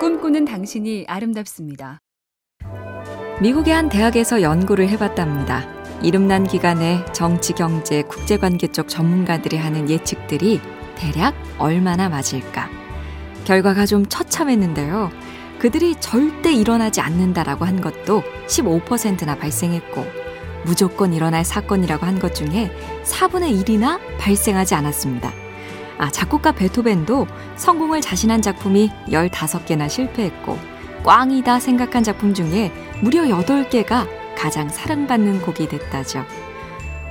꿈꾸는 당신이 아름답습니다. 미국의 한 대학에서 연구를 해봤답니다. 이름난 기관의 정치, 경제, 국제관계 쪽 전문가들이 하는 예측들이 대략 얼마나 맞을까? 결과가 좀 처참했는데요. 그들이 절대 일어나지 않는다라고 한 것도 15%나 발생했고, 무조건 일어날 사건이라고 한 것 중에 4분의 1이나 발생하지 않았습니다. 아, 작곡가 베토벤도 성공을 자신한 작품이 15개나 실패했고, 꽝이다 생각한 작품 중에 무려 8개가 가장 사랑받는 곡이 됐다죠.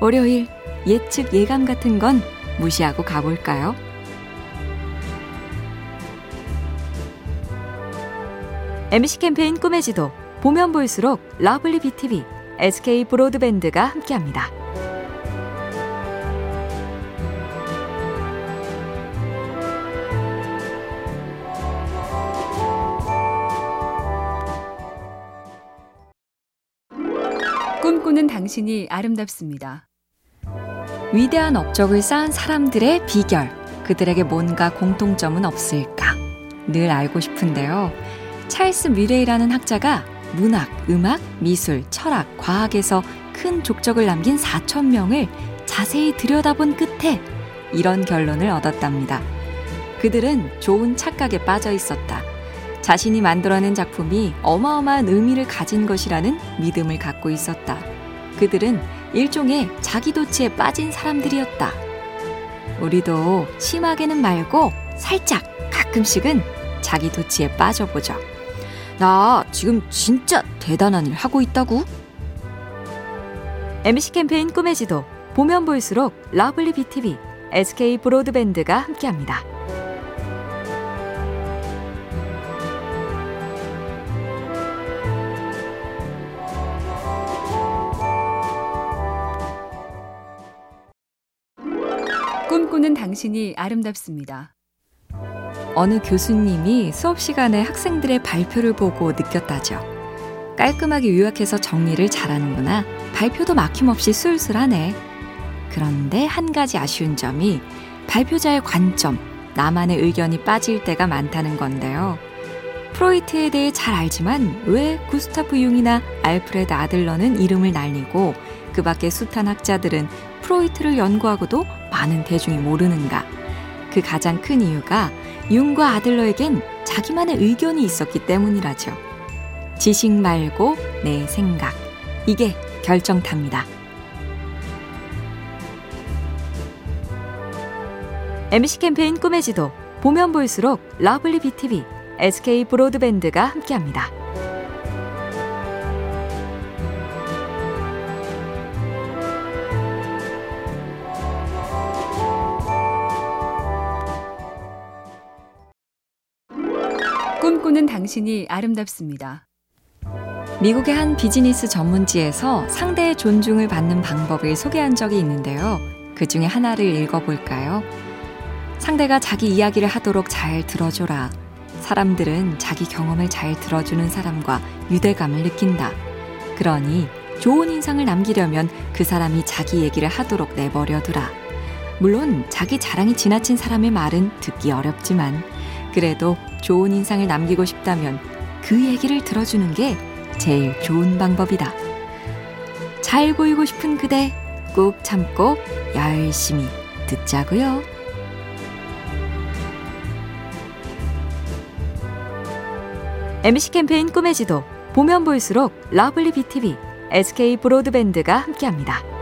월요일 예측 예감 같은 건 무시하고 가볼까요? MBC 캠페인 꿈의 지도 보면 볼수록 lovely BTV, SK 브로드밴드가 함께합니다. 당신이 아름답습니다. 위대한 업적을 쌓은 사람들의 비결, 그들에게 뭔가 공통점은 없을까? 늘 알고 싶은데요. 찰스 뮤레이라는 학자가 문학, 음악, 미술, 철학, 과학에서 큰 족적을 남긴 4천명을 자세히 들여다본 끝에 이런 결론을 얻었답니다. 그들은 좋은 착각에 빠져 있었다. 자신이 만들어낸 작품이 어마어마한 의미를 가진 것이라는 믿음을 갖고 있었다. 그들은 일종의 자기도취에 빠진 사람들이었다. 우리도 심하게는 말고 살짝 가끔씩은 자기도취에 빠져보죠. 나 지금 진짜 대단한 일 하고 있다고? MBC 캠페인 꿈의 지도 보면 볼수록 lovely BTV, SK 브로드밴드가 함께합니다. 꿈꾸는 당신이 아름답습니다. 어느 교수님이 수업 시간에 학생들의 발표를 보고 느꼈다죠. 깔끔하게 요약해서 정리를 잘하는구나. 발표도 막힘없이 술술하네. 그런데 한 가지 아쉬운 점이 발표자의 관점, 나만의 의견이 빠질 때가 많다는 건데요. 프로이트에 대해 잘 알지만 왜 구스타프 융이나 알프레드 아들러는 이름을 날리고 그 밖의 숱한 학자들은 프로이트를 연구하고도 많은 대중이 모르는가? 그 가장 큰 이유가 융과 아들러에겐 자기만의 의견이 있었기 때문이라죠. 지식 말고 내 생각. 이게 결정탑니다. MBC 캠페인 꿈의 지도 보면 볼수록 lovely BTV, SK 브로드밴드가 함께합니다. 당신이 아름답습니다. 미국의 한 비즈니스 전문지에서 상대의 존중을 받는 방법을 소개한 적이 있는데요. 그 중에 하나를 읽어볼까요? 상대가 자기 이야기를 하도록 잘 들어줘라. 사람들은 자기 경험을 잘 들어주는 사람과 유대감을 느낀다. 그러니 좋은 인상을 남기려면 그 사람이 자기 얘기를 하도록 내버려두라. 물론 자기 자랑이 지나친 사람의 말은 듣기 어렵지만 그래도 좋은 인상을 남기고 싶다면 그 얘기를 들어주는 게 제일 좋은 방법이다. 잘 보이고 싶은 그대 꾹 참고 열심히 듣자고요. MBC 캠페인 꿈의 지도 보면 볼수록 lovely BTV, SK 브로드밴드가 함께합니다.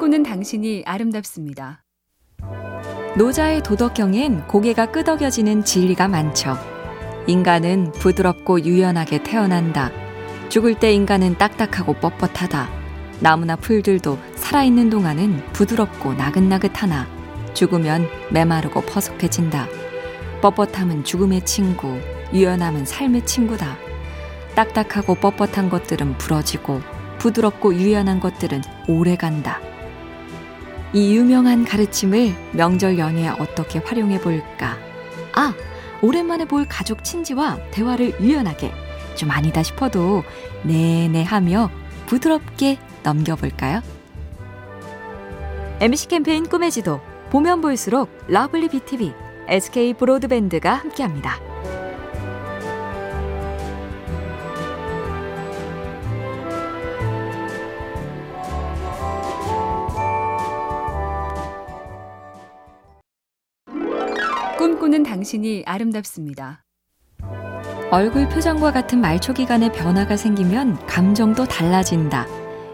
꿈꾸는 당신이 아름답습니다. 노자의 도덕경엔 고개가 끄덕여지는 진리가 많죠. 인간은 부드럽고 유연하게 태어난다. 죽을 때 인간은 딱딱하고 뻣뻣하다. 나무나 풀들도 살아있는 동안은 부드럽고 나긋나긋하나 죽으면 메마르고 퍼석해진다. 뻣뻣함은 죽음의 친구, 유연함은 삶의 친구다. 딱딱하고 뻣뻣한 것들은 부러지고 부드럽고 유연한 것들은 오래 간다. 이 유명한 가르침을 명절 연휴에 어떻게 활용해 볼까? 아, 오랜만에 볼 가족 친지와 대화를 유연하게, 좀 아니다 싶어도 네네 하며 부드럽게 넘겨볼까요? MBC 캠페인 꿈의 지도 보면 볼수록 lovely BTV, SK 브로드밴드가 함께합니다. 꿈꾸는 당신이 아름답습니다. 얼굴 표정과 같은 말초 기간에 변화가 생기면 감정도 달라진다.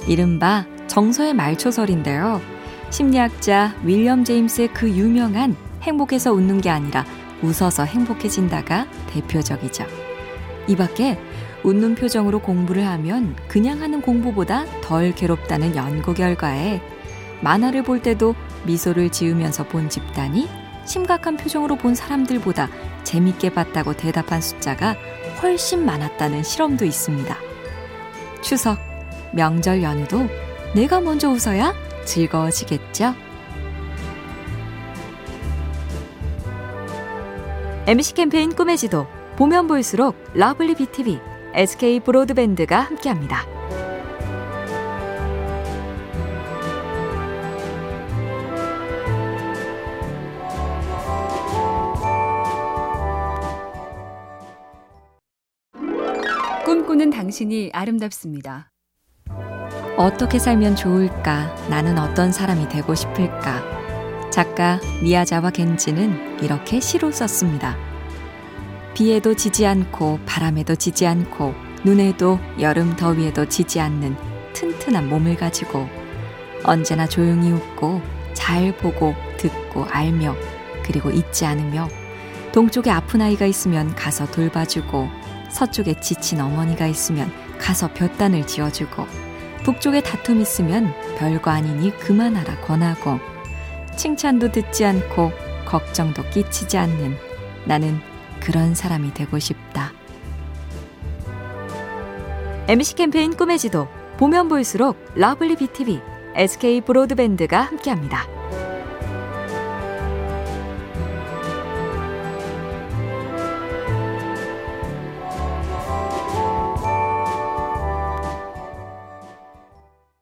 이른바 정서의 말초설인데요. 심리학자 윌리엄 제임스의 그 유명한 행복해서 웃는 게 아니라 웃어서 행복해진다가 대표적이죠. 이 밖에 웃는 표정으로 공부를 하면 그냥 하는 공부보다 덜 괴롭다는 연구 결과에 만화를 볼 때도 미소를 지으면서 본 집단이 심각한 표정으로 본 사람들보다 재밌게 봤다고 대답한 숫자가 훨씬 많았다는 실험도 있습니다. 추석, 명절 연휴도 내가 먼저 웃어야 즐거워지겠죠? MBC 캠페인 꿈의 지도 보면 볼수록 lovely BTV, SK 브로드밴드가 함께합니다. 꿈꾸는 당신이 아름답습니다. 어떻게 살면 좋을까? 나는 어떤 사람이 되고 싶을까? 작가 미야자와 겐지는 이렇게 시로 썼습니다. 비에도 지지 않고 바람에도 지지 않고 눈에도 여름 더위에도 지지 않는 튼튼한 몸을 가지고 언제나 조용히 웃고 잘 보고 듣고 알며 그리고 잊지 않으며 동쪽에 아픈 아이가 있으면 가서 돌봐주고 서쪽에 지친 어머니가 있으면 가서 볏단을 지어주고 북쪽에 다툼 있으면 별거 아니니 그만하라 권하고 칭찬도 듣지 않고 걱정도 끼치지 않는 나는 그런 사람이 되고 싶다. MBC 캠페인 꿈의 지도 보면 볼수록 lovely BTV, SK 브로드밴드가 함께합니다.